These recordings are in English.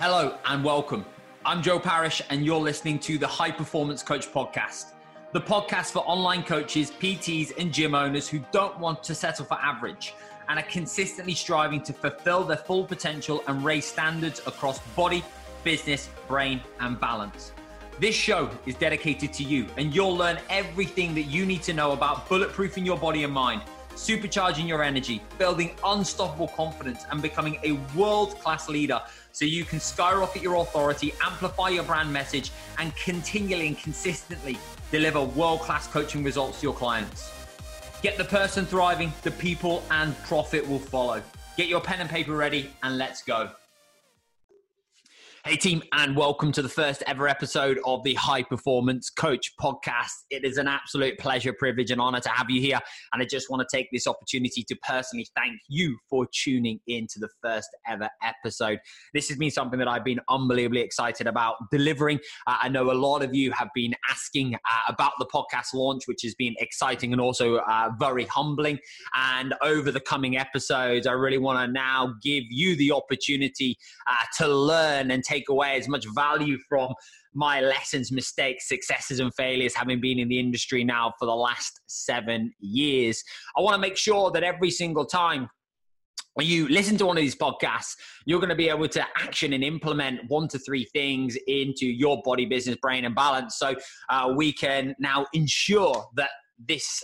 Hello and welcome. I'm Joe Parrish, and you're listening to the High Performance Coach Podcast, the podcast for online coaches, PTs, and gym owners who don't want to settle for average and are consistently striving to fulfill their full potential and raise standards across body, business, brain, and balance. This show is dedicated to you, and you'll learn everything that you need to know about bulletproofing your body and mind supercharging your energy, building unstoppable confidence, and becoming a world class leader so you can skyrocket your authority, amplify your brand message, and continually and consistently deliver world class coaching results to your clients. Get the person thriving, the people and profit will follow. Get your pen and paper ready, and let's go. Hey, team, and welcome to the first ever episode of the High Performance Coach podcast. It is an absolute pleasure, privilege, and honor to have you here. And I just want to take this opportunity to personally thank you for tuning in to the first ever episode. This has been something that I've been unbelievably excited about delivering. Uh, I know a lot of you have been asking uh, about the podcast launch, which has been exciting and also uh, very humbling. And over the coming episodes, I really want to now give you the opportunity uh, to learn and take away as much value from my lessons, mistakes, successes, and failures, having been in the industry now for the last seven years. I want to make sure that every single time when you listen to one of these podcasts, you're going to be able to action and implement one to three things into your body, business, brain, and balance. So uh, we can now ensure that this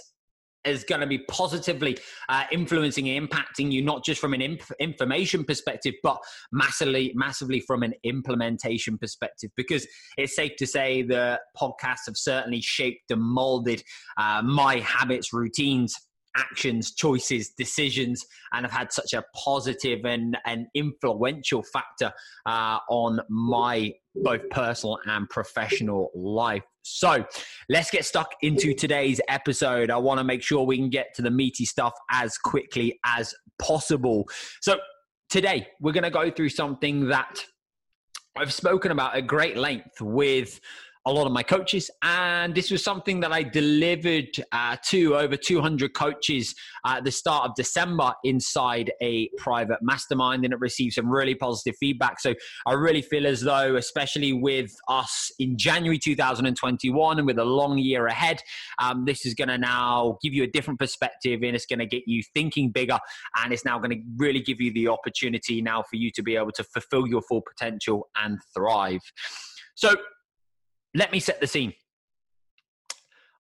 is going to be positively uh, influencing and impacting you, not just from an inf- information perspective, but massively, massively from an implementation perspective. Because it's safe to say the podcasts have certainly shaped and molded uh, my habits, routines, actions, choices, decisions, and have had such a positive and, and influential factor uh, on my both personal and professional life. So let's get stuck into today's episode. I want to make sure we can get to the meaty stuff as quickly as possible. So today we're going to go through something that I've spoken about at great length with a lot of my coaches. And this was something that I delivered uh, to over 200 coaches at the start of December inside a private mastermind, and it received some really positive feedback. So I really feel as though, especially with us in January 2021 and with a long year ahead, um, this is going to now give you a different perspective and it's going to get you thinking bigger. And it's now going to really give you the opportunity now for you to be able to fulfill your full potential and thrive. So, let me set the scene.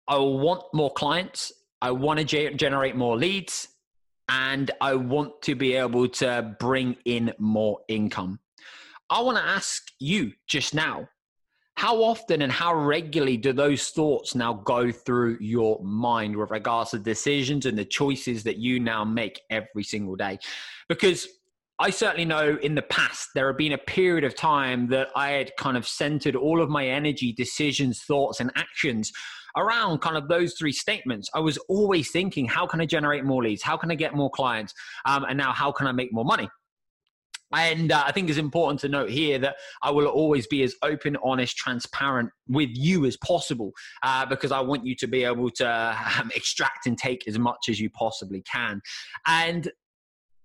I want more clients. I want to ge- generate more leads and I want to be able to bring in more income. I want to ask you just now how often and how regularly do those thoughts now go through your mind with regards to decisions and the choices that you now make every single day? Because I certainly know in the past there had been a period of time that I had kind of centered all of my energy, decisions, thoughts, and actions around kind of those three statements. I was always thinking, how can I generate more leads? How can I get more clients? Um, and now, how can I make more money? And uh, I think it's important to note here that I will always be as open, honest, transparent with you as possible uh, because I want you to be able to um, extract and take as much as you possibly can. And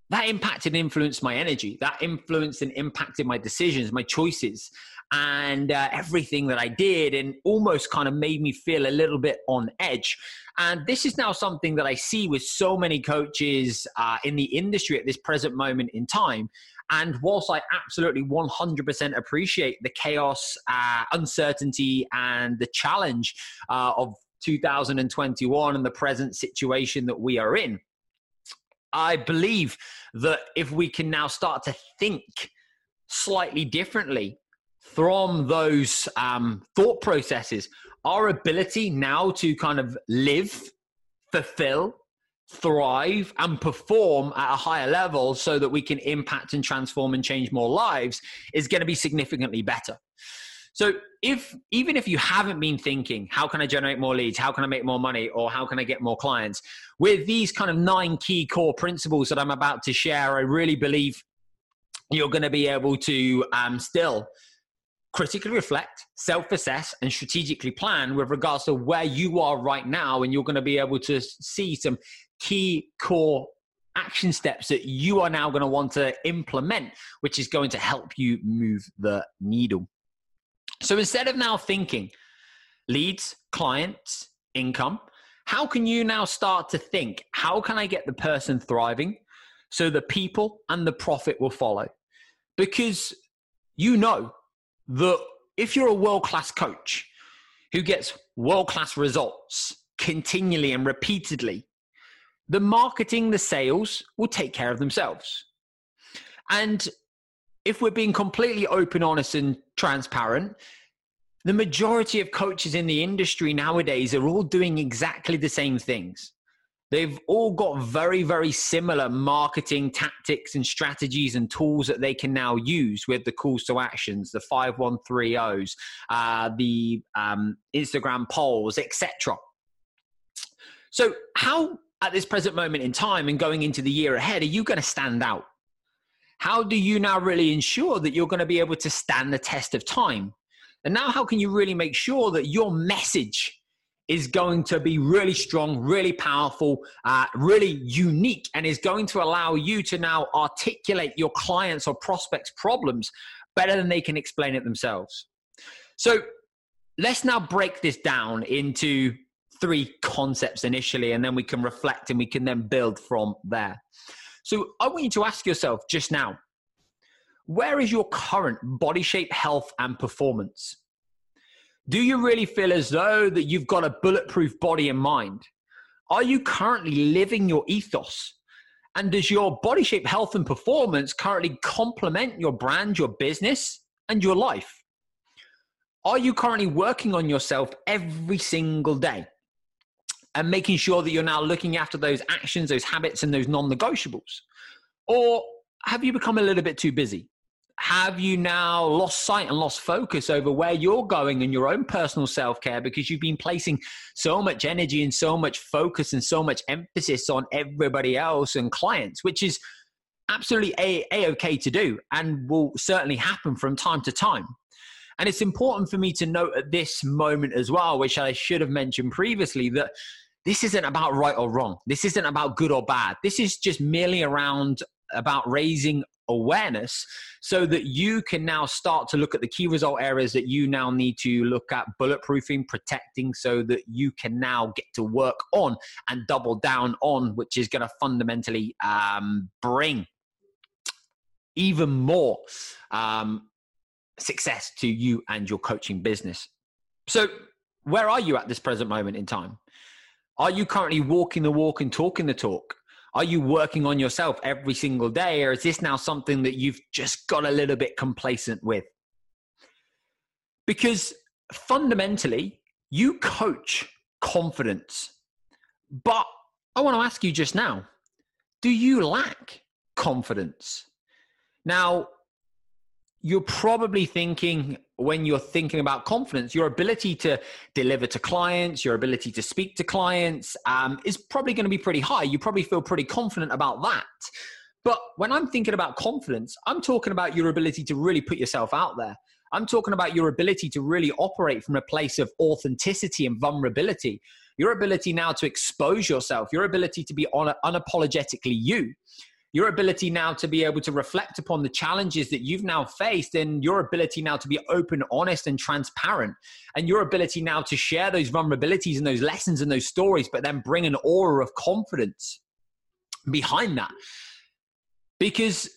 that impacted and influenced my energy. That influenced and impacted my decisions, my choices, and uh, everything that I did, and almost kind of made me feel a little bit on edge. And this is now something that I see with so many coaches uh, in the industry at this present moment in time. And whilst I absolutely 100% appreciate the chaos, uh, uncertainty, and the challenge uh, of 2021 and the present situation that we are in, I believe that if we can now start to think slightly differently from those um, thought processes, our ability now to kind of live, fulfill, thrive, and perform at a higher level so that we can impact and transform and change more lives is going to be significantly better. So if even if you haven't been thinking, how can I generate more leads? How can I make more money? Or how can I get more clients? With these kind of nine key core principles that I'm about to share, I really believe you're going to be able to um, still critically reflect, self assess, and strategically plan with regards to where you are right now. And you're going to be able to see some key core action steps that you are now going to want to implement, which is going to help you move the needle. So instead of now thinking leads, clients, income, how can you now start to think, how can I get the person thriving so the people and the profit will follow? Because you know that if you're a world class coach who gets world class results continually and repeatedly, the marketing, the sales will take care of themselves. And if we're being completely open, honest, and transparent, the majority of coaches in the industry nowadays are all doing exactly the same things. They've all got very, very similar marketing tactics and strategies and tools that they can now use with the calls to actions, the 5130s, uh, the um, Instagram polls, etc. So, how at this present moment in time and going into the year ahead are you going to stand out? How do you now really ensure that you're going to be able to stand the test of time? And now, how can you really make sure that your message is going to be really strong, really powerful, uh, really unique, and is going to allow you to now articulate your clients' or prospects' problems better than they can explain it themselves. So let's now break this down into three concepts initially, and then we can reflect and we can then build from there. So I want you to ask yourself just now where is your current body shape, health, and performance? Do you really feel as though that you've got a bulletproof body and mind? Are you currently living your ethos? And does your body shape, health, and performance currently complement your brand, your business, and your life? Are you currently working on yourself every single day and making sure that you're now looking after those actions, those habits, and those non negotiables? Or have you become a little bit too busy? have you now lost sight and lost focus over where you're going in your own personal self care because you've been placing so much energy and so much focus and so much emphasis on everybody else and clients, which is absolutely a okay to do and will certainly happen from time to time. And it's important for me to note at this moment as well, which I should have mentioned previously, that this isn't about right or wrong. This isn't about good or bad. This is just merely around about raising awareness so that you can now start to look at the key result areas that you now need to look at bulletproofing, protecting, so that you can now get to work on and double down on, which is going to fundamentally um, bring even more um, success to you and your coaching business. So, where are you at this present moment in time? Are you currently walking the walk and talking the talk? Are you working on yourself every single day, or is this now something that you've just got a little bit complacent with? Because fundamentally, you coach confidence. But I want to ask you just now do you lack confidence? Now, you're probably thinking when you're thinking about confidence, your ability to deliver to clients, your ability to speak to clients um, is probably going to be pretty high. You probably feel pretty confident about that. But when I'm thinking about confidence, I'm talking about your ability to really put yourself out there. I'm talking about your ability to really operate from a place of authenticity and vulnerability. Your ability now to expose yourself, your ability to be unapologetically you your ability now to be able to reflect upon the challenges that you've now faced and your ability now to be open, honest, and transparent, and your ability now to share those vulnerabilities and those lessons and those stories, but then bring an aura of confidence behind that. Because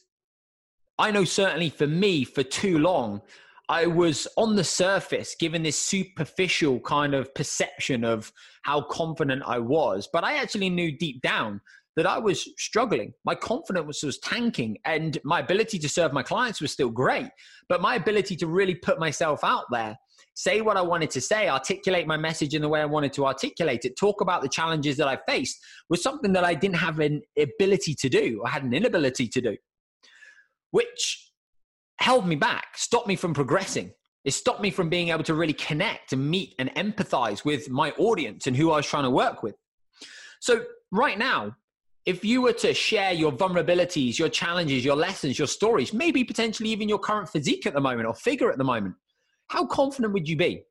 I know certainly for me, for too long, I was on the surface given this superficial kind of perception of how confident I was, but I actually knew deep down that I was struggling. My confidence was tanking, and my ability to serve my clients was still great. But my ability to really put myself out there, say what I wanted to say, articulate my message in the way I wanted to articulate it, talk about the challenges that I faced was something that I didn't have an ability to do. I had an inability to do, which held me back, stopped me from progressing. It stopped me from being able to really connect and meet and empathize with my audience and who I was trying to work with. So, right now, if you were to share your vulnerabilities, your challenges, your lessons, your stories, maybe potentially even your current physique at the moment or figure at the moment, how confident would you be?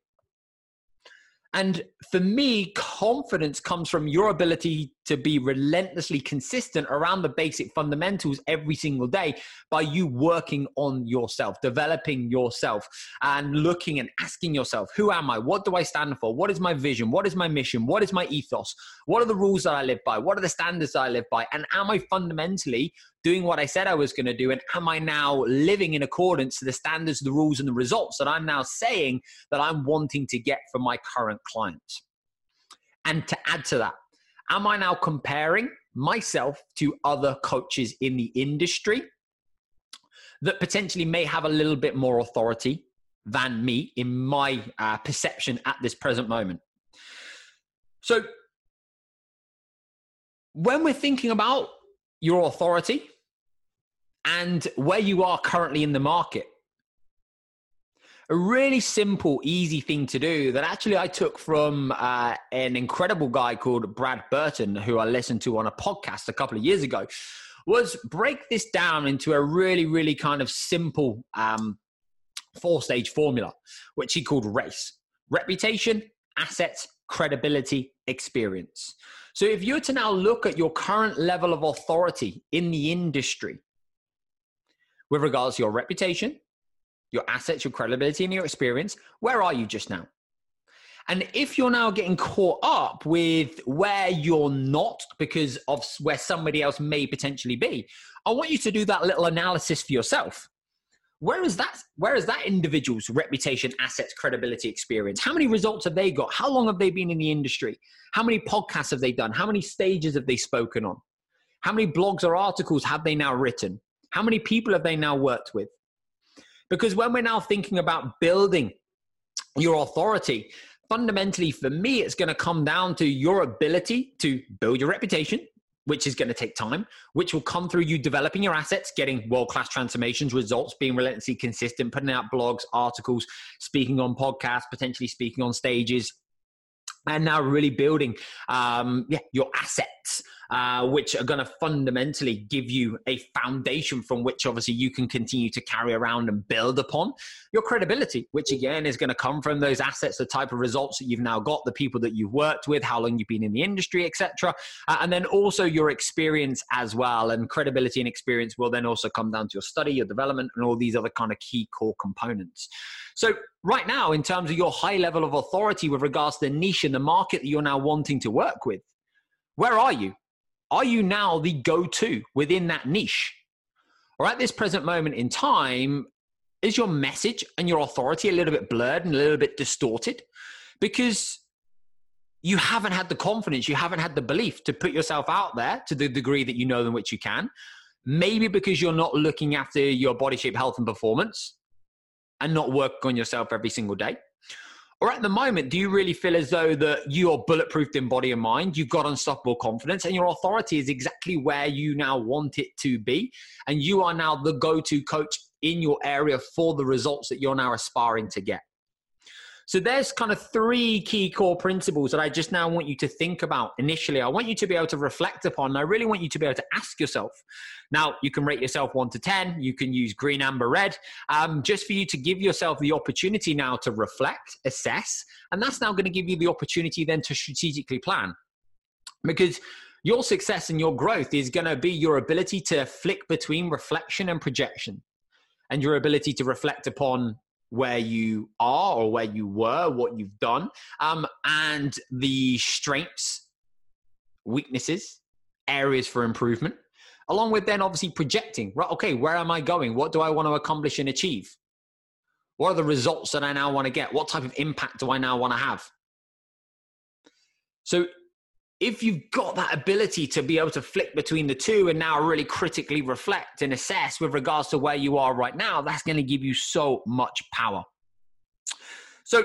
And for me, confidence comes from your ability to be relentlessly consistent around the basic fundamentals every single day by you working on yourself, developing yourself, and looking and asking yourself, who am I? What do I stand for? What is my vision? What is my mission? What is my ethos? What are the rules that I live by? What are the standards that I live by? And am I fundamentally doing what I said I was going to do? And am I now living in accordance to the standards, the rules, and the results that I'm now saying that I'm wanting to get from my current clients? And to add to that, am I now comparing myself to other coaches in the industry that potentially may have a little bit more authority than me in my uh, perception at this present moment? So, when we're thinking about your authority and where you are currently in the market, a really simple, easy thing to do that actually I took from uh, an incredible guy called Brad Burton, who I listened to on a podcast a couple of years ago, was break this down into a really, really kind of simple um, four stage formula, which he called RACE reputation, assets, credibility, experience. So if you were to now look at your current level of authority in the industry with regards to your reputation, your assets, your credibility, and your experience, where are you just now? And if you're now getting caught up with where you're not because of where somebody else may potentially be, I want you to do that little analysis for yourself. Where is that? Where is that individual's reputation, assets, credibility, experience? How many results have they got? How long have they been in the industry? How many podcasts have they done? How many stages have they spoken on? How many blogs or articles have they now written? How many people have they now worked with? Because when we're now thinking about building your authority, fundamentally for me, it's going to come down to your ability to build your reputation, which is going to take time, which will come through you developing your assets, getting world class transformations, results, being relentlessly consistent, putting out blogs, articles, speaking on podcasts, potentially speaking on stages, and now really building um, yeah, your assets uh, which are going to fundamentally give you a foundation from which obviously you can continue to carry around and build upon your credibility, which again is going to come from those assets, the type of results that you've now got, the people that you've worked with, how long you've been in the industry, etc. Uh, and then also your experience as well. And credibility and experience will then also come down to your study, your development, and all these other kind of key core components. So, right now, in terms of your high level of authority with regards to the niche and the market that you're now wanting to work with, where are you? Are you now the go to within that niche? Or at this present moment in time, is your message and your authority a little bit blurred and a little bit distorted? Because you haven't had the confidence, you haven't had the belief to put yourself out there to the degree that you know in which you can. Maybe because you're not looking after your body shape, health, and performance and not working on yourself every single day. Or at the moment, do you really feel as though that you are bulletproofed in body and mind? You've got unstoppable confidence, and your authority is exactly where you now want it to be, and you are now the go-to coach in your area for the results that you're now aspiring to get. So there's kind of three key core principles that I just now want you to think about initially. I want you to be able to reflect upon. I really want you to be able to ask yourself. Now, you can rate yourself one to 10. You can use green, amber, red, um, just for you to give yourself the opportunity now to reflect, assess. And that's now going to give you the opportunity then to strategically plan. Because your success and your growth is going to be your ability to flick between reflection and projection and your ability to reflect upon where you are or where you were, what you've done, um, and the strengths, weaknesses, areas for improvement, along with then obviously projecting, right? Okay, where am I going? What do I want to accomplish and achieve? What are the results that I now want to get? What type of impact do I now want to have? So if you've got that ability to be able to flick between the two and now really critically reflect and assess with regards to where you are right now, that's going to give you so much power. So,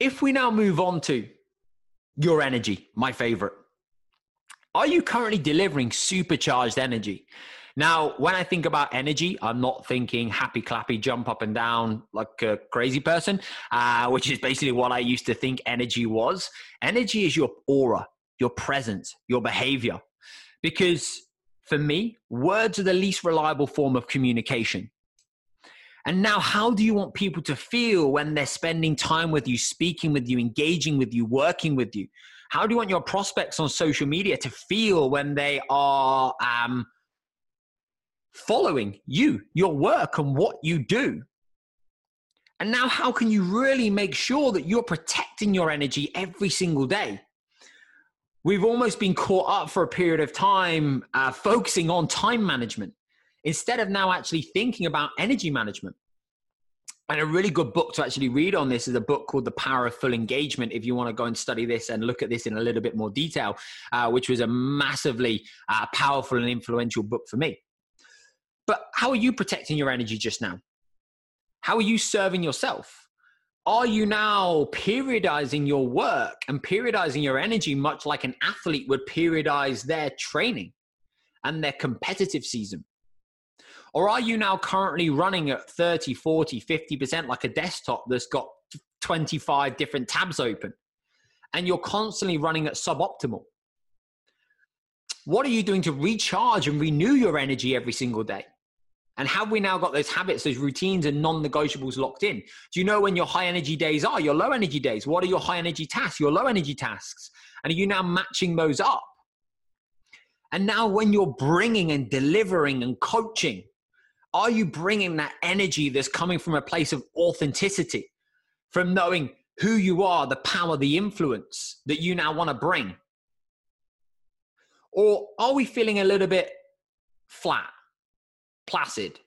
if we now move on to your energy, my favorite, are you currently delivering supercharged energy? Now, when I think about energy, I'm not thinking happy, clappy, jump up and down like a crazy person, uh, which is basically what I used to think energy was. Energy is your aura, your presence, your behavior. Because for me, words are the least reliable form of communication. And now, how do you want people to feel when they're spending time with you, speaking with you, engaging with you, working with you? How do you want your prospects on social media to feel when they are um, following you, your work, and what you do? And now, how can you really make sure that you're protecting your energy every single day? We've almost been caught up for a period of time uh, focusing on time management instead of now actually thinking about energy management. And a really good book to actually read on this is a book called The Power of Full Engagement. If you want to go and study this and look at this in a little bit more detail, uh, which was a massively uh, powerful and influential book for me. But how are you protecting your energy just now? How are you serving yourself? Are you now periodizing your work and periodizing your energy much like an athlete would periodize their training and their competitive season? Or are you now currently running at 30, 40, 50% like a desktop that's got 25 different tabs open and you're constantly running at suboptimal? What are you doing to recharge and renew your energy every single day? And have we now got those habits, those routines and non negotiables locked in? Do you know when your high energy days are, your low energy days? What are your high energy tasks, your low energy tasks? And are you now matching those up? And now, when you're bringing and delivering and coaching, are you bringing that energy that's coming from a place of authenticity, from knowing who you are, the power, the influence that you now want to bring? Or are we feeling a little bit flat? Placid,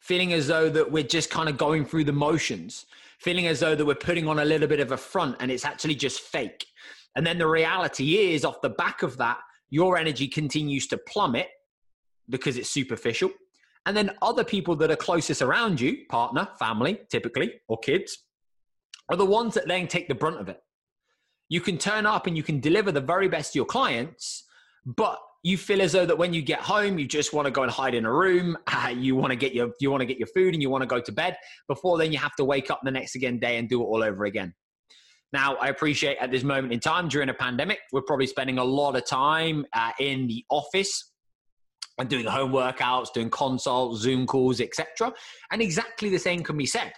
feeling as though that we're just kind of going through the motions, feeling as though that we're putting on a little bit of a front and it's actually just fake. And then the reality is, off the back of that, your energy continues to plummet because it's superficial. And then other people that are closest around you, partner, family, typically, or kids, are the ones that then take the brunt of it. You can turn up and you can deliver the very best to your clients, but you feel as though that when you get home, you just want to go and hide in a room. Uh, you want to get your you want to get your food and you want to go to bed. Before then, you have to wake up the next again day and do it all over again. Now, I appreciate at this moment in time during a pandemic, we're probably spending a lot of time uh, in the office and doing home workouts, doing consults, Zoom calls, etc. And exactly the same can be said.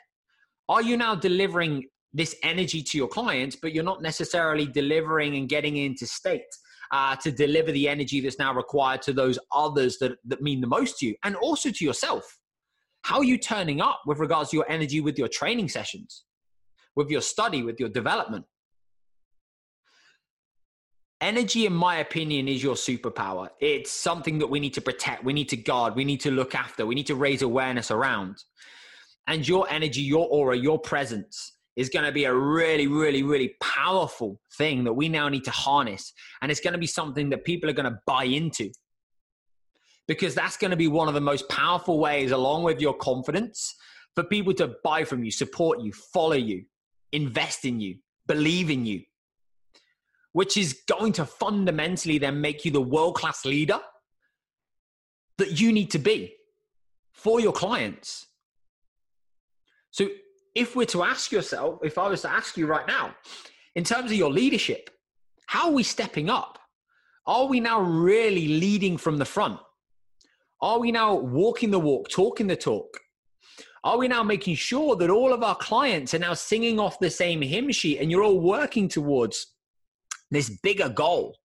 Are you now delivering this energy to your clients, but you're not necessarily delivering and getting into state? Uh, to deliver the energy that's now required to those others that, that mean the most to you and also to yourself. How are you turning up with regards to your energy with your training sessions, with your study, with your development? Energy, in my opinion, is your superpower. It's something that we need to protect, we need to guard, we need to look after, we need to raise awareness around. And your energy, your aura, your presence is going to be a really, really, really powerful thing that we now need to harness. And it's going to be something that people are going to buy into because that's going to be one of the most powerful ways, along with your confidence, for people to buy from you, support you, follow you, invest in you, believe in you, which is going to fundamentally then make you the world class leader that you need to be for your clients. So if we're to ask yourself, if I was to ask you right now, in terms of your leadership, how are we stepping up? Are we now really leading from the front? Are we now walking the walk, talking the talk? Are we now making sure that all of our clients are now singing off the same hymn sheet and you're all working towards this bigger goal,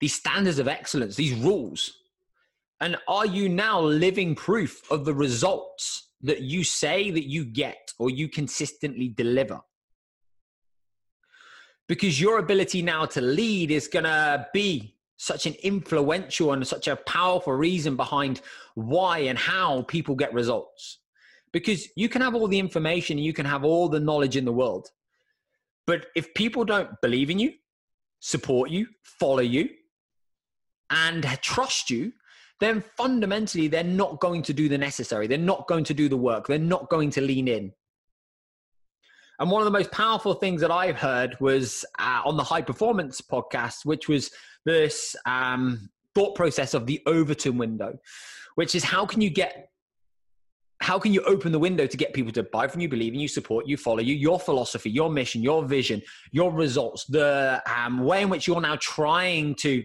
these standards of excellence, these rules? And are you now living proof of the results that you say that you get or you consistently deliver. Because your ability now to lead is going to be such an influential and such a powerful reason behind why and how people get results. Because you can have all the information, you can have all the knowledge in the world. But if people don't believe in you, support you, follow you, and trust you, then fundamentally they're not going to do the necessary. They're not going to do the work. They're not going to lean in. And one of the most powerful things that I've heard was uh, on the High Performance podcast, which was this um, thought process of the Overton window, which is how can you get how can you open the window to get people to buy from you, believe in you, support you, follow you, your philosophy, your mission, your vision, your results, the um, way in which you're now trying to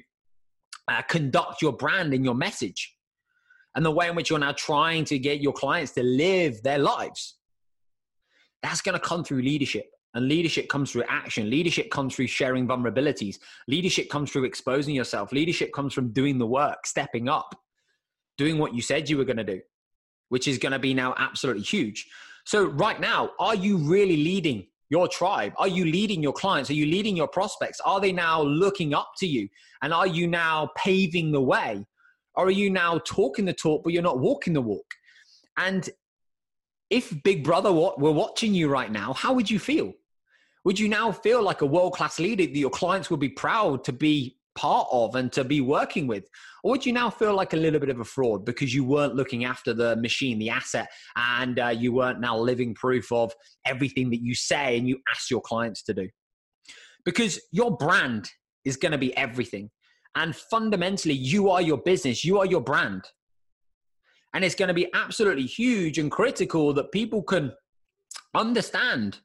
uh, conduct your brand and your message and the way in which you're now trying to get your clients to live their lives. That's going to come through leadership. And leadership comes through action. Leadership comes through sharing vulnerabilities. Leadership comes through exposing yourself. Leadership comes from doing the work, stepping up, doing what you said you were going to do, which is going to be now absolutely huge. So, right now, are you really leading your tribe? Are you leading your clients? Are you leading your prospects? Are they now looking up to you? And are you now paving the way? Or are you now talking the talk, but you're not walking the walk? And if Big Brother were watching you right now, how would you feel? Would you now feel like a world class leader that your clients would be proud to be part of and to be working with? Or would you now feel like a little bit of a fraud because you weren't looking after the machine, the asset, and uh, you weren't now living proof of everything that you say and you ask your clients to do? Because your brand is going to be everything. And fundamentally, you are your business, you are your brand. And it's going to be absolutely huge and critical that people can understand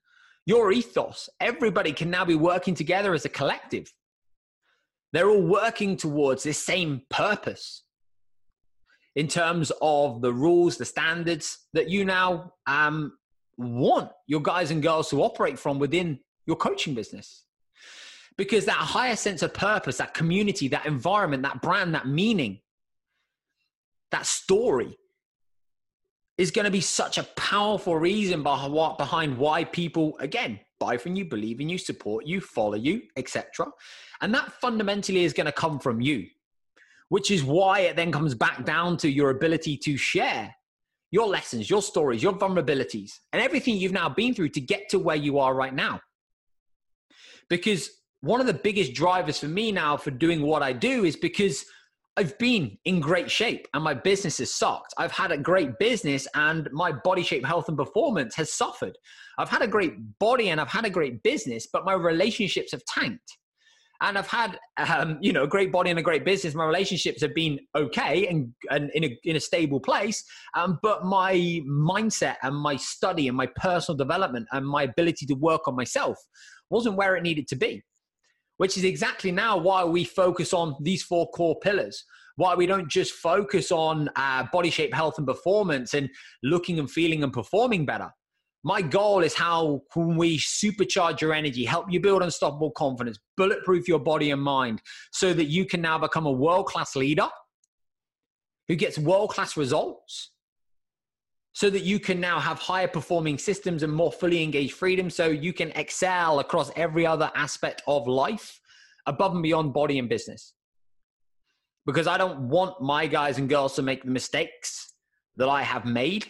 your ethos. Everybody can now be working together as a collective. They're all working towards this same purpose in terms of the rules, the standards that you now um, want your guys and girls to operate from within your coaching business. Because that higher sense of purpose, that community, that environment, that brand, that meaning, that story is going to be such a powerful reason behind why people, again, buy from you, believe in you, support you, follow you, etc. And that fundamentally is going to come from you, which is why it then comes back down to your ability to share your lessons, your stories, your vulnerabilities, and everything you've now been through to get to where you are right now. Because one of the biggest drivers for me now for doing what I do is because I've been in great shape and my business has sucked. I've had a great business and my body shape, health, and performance has suffered. I've had a great body and I've had a great business, but my relationships have tanked. And I've had, um, you know, a great body and a great business. My relationships have been okay and, and in, a, in a stable place. Um, but my mindset and my study and my personal development and my ability to work on myself wasn't where it needed to be which is exactly now why we focus on these four core pillars. Why we don't just focus on uh, body shape, health, and performance and looking and feeling and performing better. My goal is how can we supercharge your energy, help you build unstoppable confidence, bulletproof your body and mind so that you can now become a world class leader who gets world class results so that you can now have higher performing systems and more fully engaged freedom so you can excel across every other aspect of life above and beyond body and business. Because I don't want my guys and girls to make the mistakes that I have made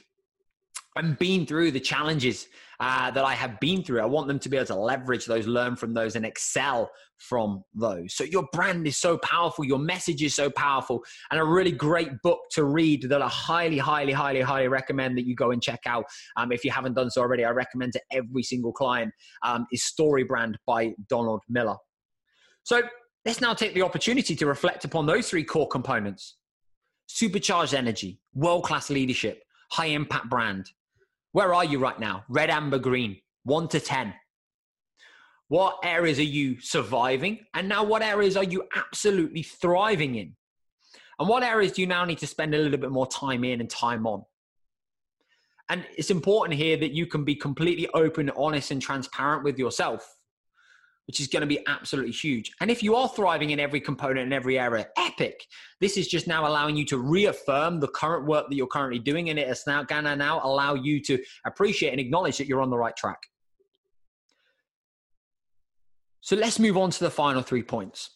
and been through the challenges uh, that I have been through. I want them to be able to leverage those, learn from those, and excel from those. So your brand is so powerful, your message is so powerful, and a really great book to read that I highly, highly, highly, highly recommend that you go and check out. Um, if you haven't done so already, I recommend to every single client um, is Story Brand by Donald Miller. So let's now take the opportunity to reflect upon those three core components supercharged energy, world class leadership, high impact brand. Where are you right now? Red, amber, green, one to 10. What areas are you surviving? And now, what areas are you absolutely thriving in? And what areas do you now need to spend a little bit more time in and time on? And it's important here that you can be completely open, honest, and transparent with yourself which is going to be absolutely huge. And if you are thriving in every component in every area, epic. This is just now allowing you to reaffirm the current work that you're currently doing, and it is now going to now allow you to appreciate and acknowledge that you're on the right track. So let's move on to the final three points.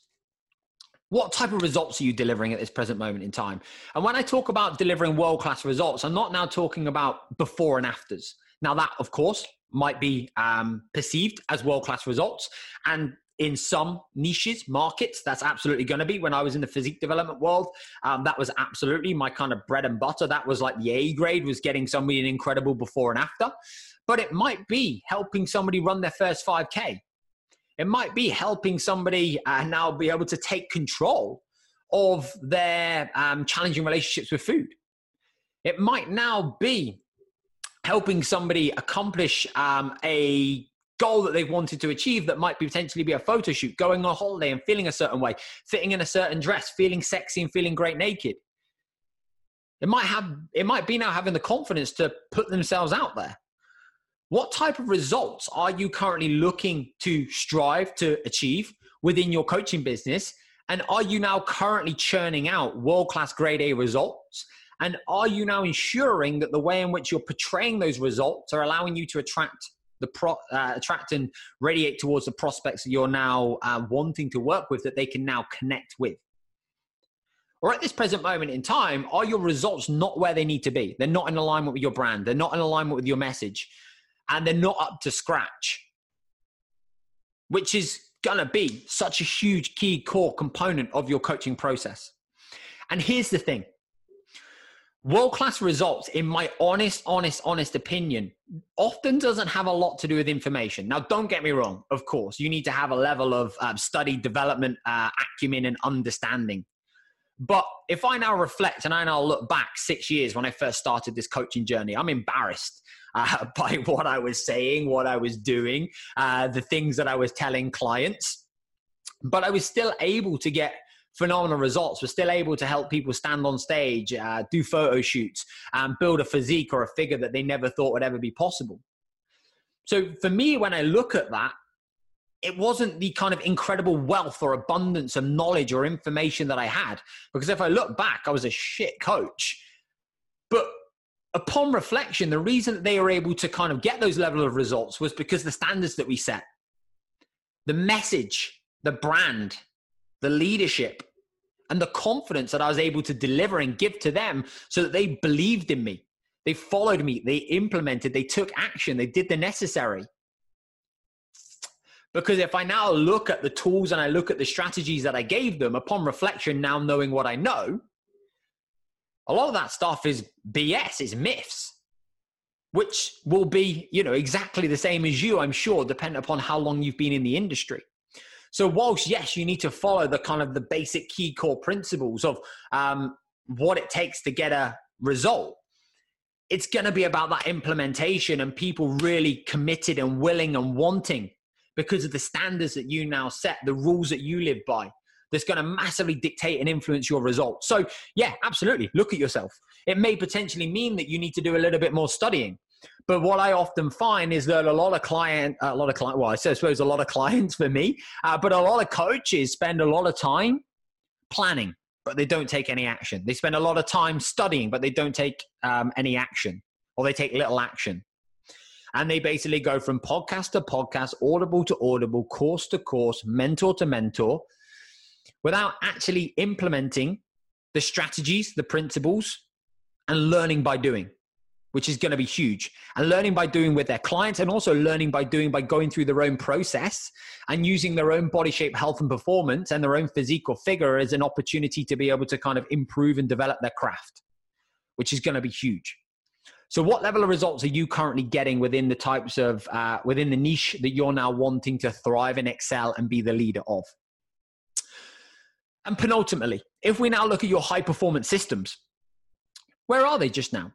What type of results are you delivering at this present moment in time? And when I talk about delivering world class results, I'm not now talking about before and afters. Now, that, of course, might be um, perceived as world class results. And in some niches, markets, that's absolutely going to be. When I was in the physique development world, um, that was absolutely my kind of bread and butter. That was like the A grade, was getting somebody an incredible before and after. But it might be helping somebody run their first 5K. It might be helping somebody uh, now be able to take control of their um, challenging relationships with food. It might now be helping somebody accomplish um, a goal that they've wanted to achieve that might be potentially be a photo shoot, going on a holiday and feeling a certain way, fitting in a certain dress, feeling sexy and feeling great naked. It might have it might be now having the confidence to put themselves out there. What type of results are you currently looking to strive to achieve within your coaching business? And are you now currently churning out world class grade A results? And are you now ensuring that the way in which you're portraying those results are allowing you to attract the pro, uh, attract and radiate towards the prospects that you're now uh, wanting to work with that they can now connect with? Or at this present moment in time, are your results not where they need to be? They're not in alignment with your brand. They're not in alignment with your message. And they're not up to scratch, which is going to be such a huge key core component of your coaching process. And here's the thing world class results, in my honest, honest, honest opinion, often doesn't have a lot to do with information. Now, don't get me wrong, of course, you need to have a level of uh, study, development, uh, acumen, and understanding. But if I now reflect and I now look back six years when I first started this coaching journey, I'm embarrassed uh, by what I was saying, what I was doing, uh, the things that I was telling clients. But I was still able to get phenomenal results. We're still able to help people stand on stage, uh, do photo shoots, and build a physique or a figure that they never thought would ever be possible. So for me, when I look at that, it wasn't the kind of incredible wealth or abundance of knowledge or information that I had. Because if I look back, I was a shit coach. But upon reflection, the reason that they were able to kind of get those level of results was because the standards that we set, the message, the brand, the leadership, and the confidence that I was able to deliver and give to them so that they believed in me. They followed me, they implemented, they took action, they did the necessary. Because if I now look at the tools and I look at the strategies that I gave them upon reflection, now knowing what I know, a lot of that stuff is BS, is myths, which will be, you know, exactly the same as you, I'm sure, depending upon how long you've been in the industry. So, whilst yes, you need to follow the kind of the basic key core principles of um, what it takes to get a result, it's going to be about that implementation and people really committed and willing and wanting because of the standards that you now set, the rules that you live by, that's going to massively dictate and influence your results. So, yeah, absolutely. Look at yourself. It may potentially mean that you need to do a little bit more studying. But what I often find is that a lot of client, a lot of client, well, I suppose a lot of clients for me, uh, but a lot of coaches spend a lot of time planning, but they don't take any action. They spend a lot of time studying, but they don't take um, any action, or they take little action. And they basically go from podcast to podcast, audible to audible, course to course, mentor to mentor, without actually implementing the strategies, the principles, and learning by doing, which is going to be huge. And learning by doing with their clients, and also learning by doing by going through their own process and using their own body shape, health, and performance and their own physique or figure as an opportunity to be able to kind of improve and develop their craft, which is going to be huge. So, what level of results are you currently getting within the types of uh, within the niche that you're now wanting to thrive and excel and be the leader of? And penultimately, if we now look at your high performance systems, where are they just now?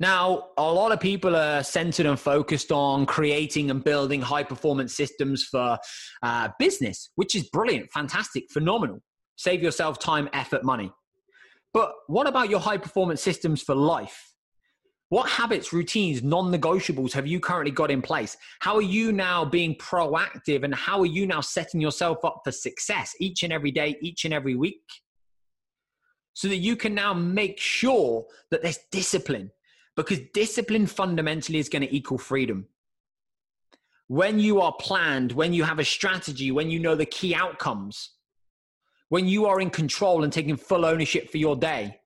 Now, a lot of people are centered and focused on creating and building high performance systems for uh, business, which is brilliant, fantastic, phenomenal. Save yourself time, effort, money. But what about your high performance systems for life? What habits, routines, non negotiables have you currently got in place? How are you now being proactive and how are you now setting yourself up for success each and every day, each and every week? So that you can now make sure that there's discipline because discipline fundamentally is going to equal freedom. When you are planned, when you have a strategy, when you know the key outcomes, when you are in control and taking full ownership for your day,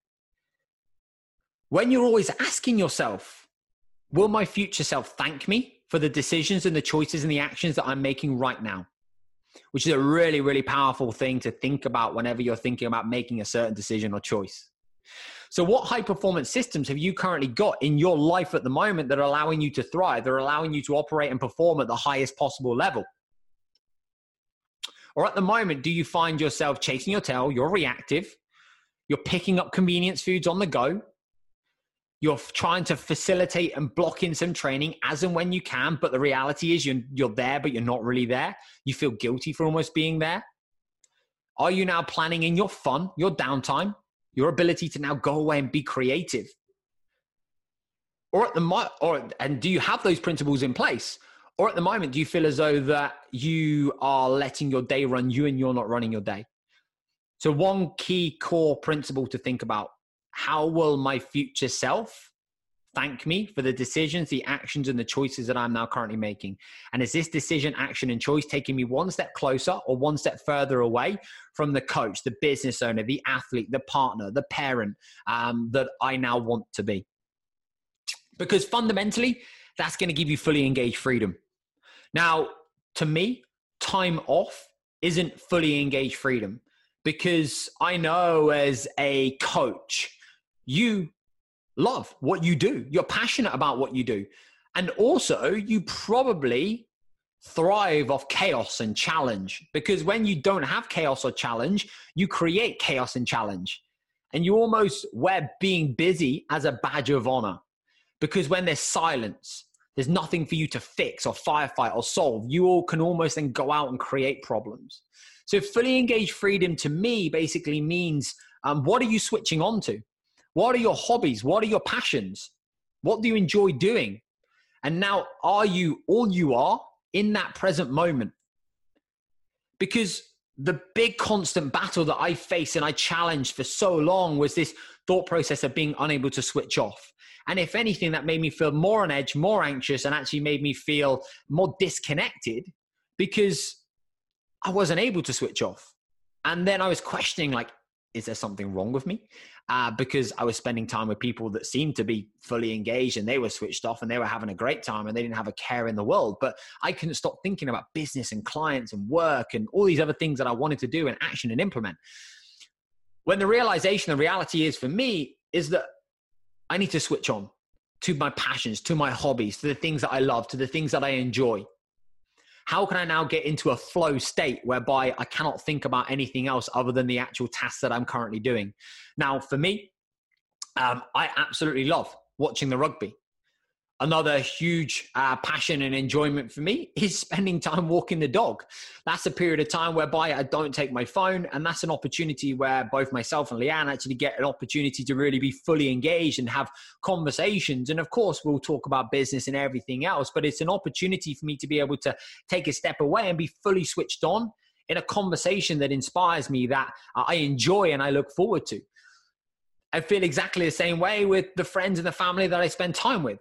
when you're always asking yourself, will my future self thank me for the decisions and the choices and the actions that I'm making right now? Which is a really, really powerful thing to think about whenever you're thinking about making a certain decision or choice. So, what high performance systems have you currently got in your life at the moment that are allowing you to thrive? that are allowing you to operate and perform at the highest possible level. Or at the moment, do you find yourself chasing your tail? You're reactive. You're picking up convenience foods on the go. You're trying to facilitate and block in some training as and when you can, but the reality is you're, you're there, but you're not really there. You feel guilty for almost being there. Are you now planning in your fun, your downtime, your ability to now go away and be creative? Or at the or and do you have those principles in place? Or at the moment, do you feel as though that you are letting your day run you and you're not running your day? So one key core principle to think about: how will my future self thank me for the decisions, the actions, and the choices that I'm now currently making? And is this decision, action, and choice taking me one step closer or one step further away from the coach, the business owner, the athlete, the partner, the parent um, that I now want to be? Because fundamentally, that's going to give you fully engaged freedom. Now, to me, time off isn't fully engaged freedom because I know as a coach, you love what you do. You're passionate about what you do. And also, you probably thrive off chaos and challenge because when you don't have chaos or challenge, you create chaos and challenge. And you almost wear being busy as a badge of honor because when there's silence, there's nothing for you to fix or firefight or solve. You all can almost then go out and create problems. So, fully engaged freedom to me basically means um, what are you switching on to? What are your hobbies? What are your passions? What do you enjoy doing? And now, are you all you are in that present moment? Because the big constant battle that I faced and I challenged for so long was this thought process of being unable to switch off. And if anything, that made me feel more on edge, more anxious, and actually made me feel more disconnected because I wasn't able to switch off. And then I was questioning, like, is there something wrong with me? Uh, because I was spending time with people that seemed to be fully engaged and they were switched off and they were having a great time and they didn't have a care in the world. But I couldn't stop thinking about business and clients and work and all these other things that I wanted to do and action and implement. When the realization, the reality is for me, is that I need to switch on to my passions, to my hobbies, to the things that I love, to the things that I enjoy. How can I now get into a flow state whereby I cannot think about anything else other than the actual tasks that I'm currently doing? Now, for me, um, I absolutely love watching the rugby another huge uh, passion and enjoyment for me is spending time walking the dog. That's a period of time whereby I don't take my phone, and that's an opportunity where both myself and Leanne actually get an opportunity to really be fully engaged and have conversations. And of course, we'll talk about business and everything else, but it's an opportunity for me to be able to take a step away and be fully switched on in a conversation that inspires me, that I enjoy and I look forward to. I feel exactly the same way with the friends and the family that I spend time with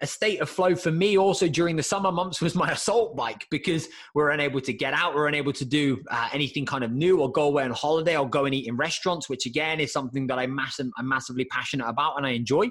a state of flow for me also during the summer months was my assault bike because we are unable to get out, we are unable to do uh, anything kind of new or go away on holiday or go and eat in restaurants, which again is something that I mass- I'm massively passionate about and I enjoy.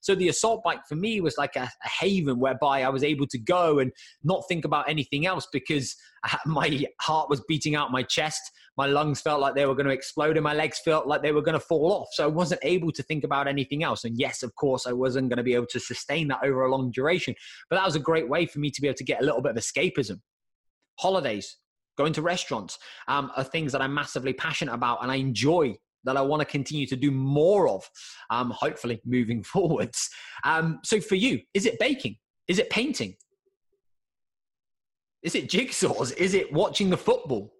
So the assault bike for me was like a, a, haven whereby I was able to go and not think about anything else because my heart was beating out my chest. My lungs felt like they were going to explode and my legs felt like they were going to fall off. So I wasn't able to think about anything else. And yes, of course, I wasn't going to be able to sustain that over a long duration. But that was a great way for me to be able to get a little bit of escapism. Holidays, going to restaurants um, are things that I'm massively passionate about and I enjoy that I want to continue to do more of, um, hopefully moving forwards. Um, so for you, is it baking? Is it painting? Is it jigsaws? Is it watching the football?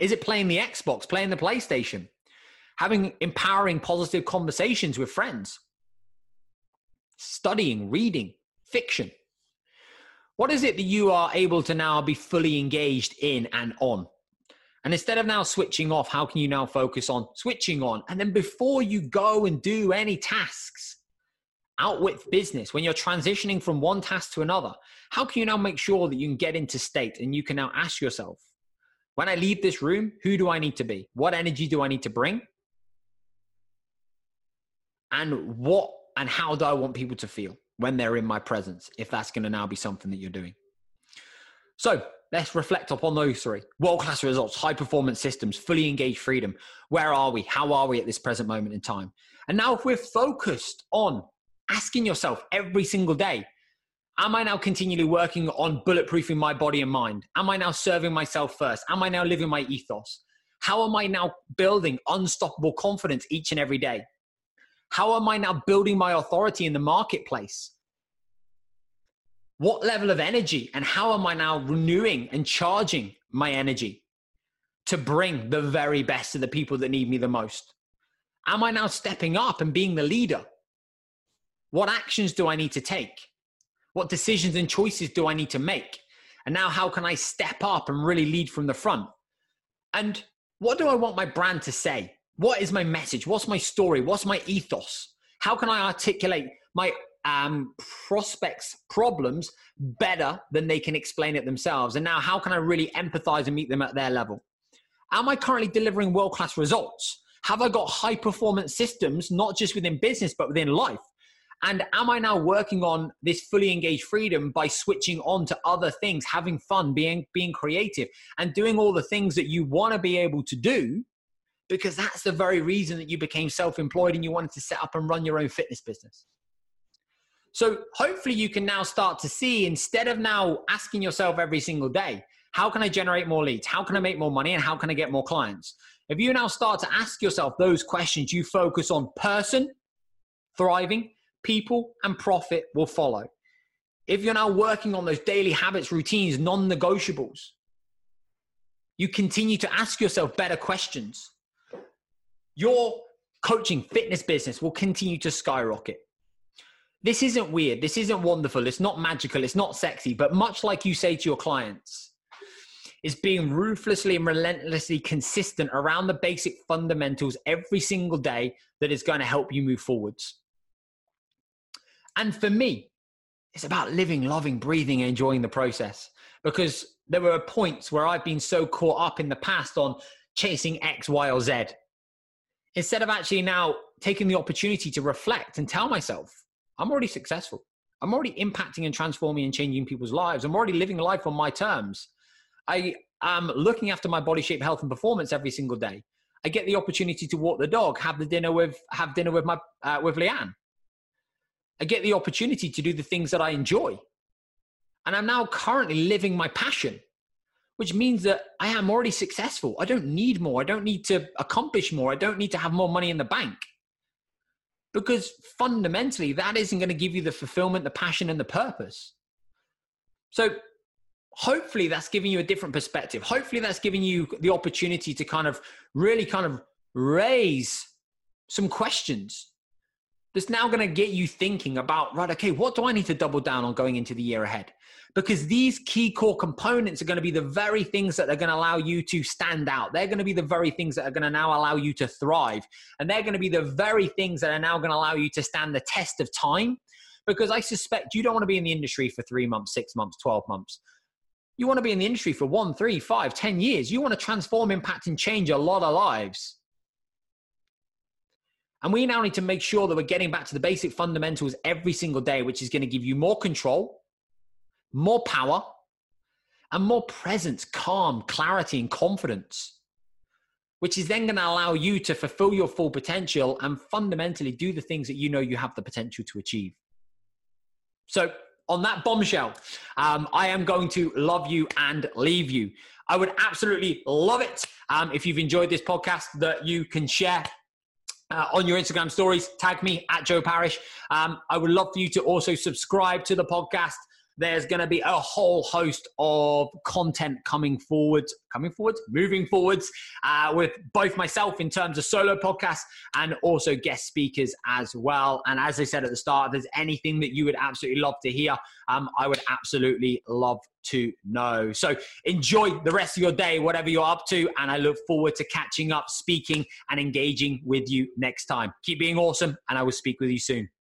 Is it playing the Xbox, playing the PlayStation? Having empowering, positive conversations with friends? Studying, reading, fiction? What is it that you are able to now be fully engaged in and on? And instead of now switching off, how can you now focus on switching on? And then before you go and do any tasks, out with business, when you're transitioning from one task to another, how can you now make sure that you can get into state and you can now ask yourself, when I leave this room, who do I need to be? What energy do I need to bring? And what and how do I want people to feel when they're in my presence, if that's going to now be something that you're doing? So, Let's reflect upon those three world class results, high performance systems, fully engaged freedom. Where are we? How are we at this present moment in time? And now, if we're focused on asking yourself every single day, Am I now continually working on bulletproofing my body and mind? Am I now serving myself first? Am I now living my ethos? How am I now building unstoppable confidence each and every day? How am I now building my authority in the marketplace? what level of energy and how am I now renewing and charging my energy to bring the very best to the people that need me the most? Am I now stepping up and being the leader? What actions do I need to take? What decisions and choices do I need to make? And now, how can I step up and really lead from the front? And what do I want my brand to say? What is my message? What's my story? What's my ethos? How can I articulate my um, prospects' problems better than they can explain it themselves? And now, how can I really empathize and meet them at their level? Am I currently delivering world class results? Have I got high performance systems, not just within business, but within life? And am I now working on this fully engaged freedom by switching on to other things, having fun, being, being creative, and doing all the things that you want to be able to do? Because that's the very reason that you became self employed and you wanted to set up and run your own fitness business. So hopefully you can now start to see instead of now asking yourself every single day, how can I generate more leads? How can I make more money? And how can I get more clients? If you now start to ask yourself those questions, you focus on person, thriving, people, and profit will follow. If you're now working on those daily habits, routines, non negotiables, you continue to ask yourself better questions. Your coaching fitness business will continue to skyrocket. This isn't weird. This isn't wonderful. It's not magical. It's not sexy. But much like you say to your clients, is being ruthlessly and relentlessly consistent around the basic fundamentals every single day that is going to help you move forwards. And for me, it's about living, loving, breathing, and enjoying the process. Because there were points where I've been so caught up in the past on chasing X, Y, or Z. Instead of actually now taking the opportunity to reflect and tell myself, I'm already successful. I'm already impacting and transforming and changing people's lives. I'm already living a life on my terms. I am looking after my body shape, health, and performance every single day. I get the opportunity to walk the dog, have the dinner with, have dinner with my uh, with Leanne. I get the opportunity to do the things that I enjoy, and I'm now currently living my passion, which means that I am already successful. I don't need more. I don't need to accomplish more. I don't need to have more money in the bank. Because fundamentally, that isn't going to give you the fulfillment, the passion, and the purpose. So hopefully that's giving you a different perspective. Hopefully that's giving you the opportunity to kind of really kind of raise some questions that's now going to get you thinking about, right, okay, what do I need to double down on going into the year ahead? Because these key core components are going to be the very things that are going to allow you to stand out. They're going to be the very things that are going to now allow you to thrive. And they're going to be the very things that are now going to allow you to stand the test of time. Because I suspect you don't want to be in the industry for three months, six months, 12 months. You want to be in the industry for one, three, five, ten years. You want to transform, impact, and change a lot of lives. And we now need to make sure that we're getting back to the basic fundamentals every single day, which is going to give you more control, more power, and more presence, calm, clarity, and confidence, which is then going to allow you to fulfill your full potential and fundamentally do the things that you know you have the potential to achieve. So, on that bombshell, um, I am going to love you and leave you. I would absolutely love it um, if you've enjoyed this podcast that you can share uh, on your Instagram stories. Tag me at Joe Parish. Um, I would love for you to also subscribe to the podcast there's going to be a whole host of content coming forwards, coming forwards, moving forwards uh, with both myself in terms of solo podcasts and also guest speakers as well. And as I said at the start, if there's anything that you would absolutely love to hear, um, I would absolutely love to know. So enjoy the rest of your day, whatever you're up to. And I look forward to catching up, speaking, and engaging with you next time. Keep being awesome, and I will speak with you soon.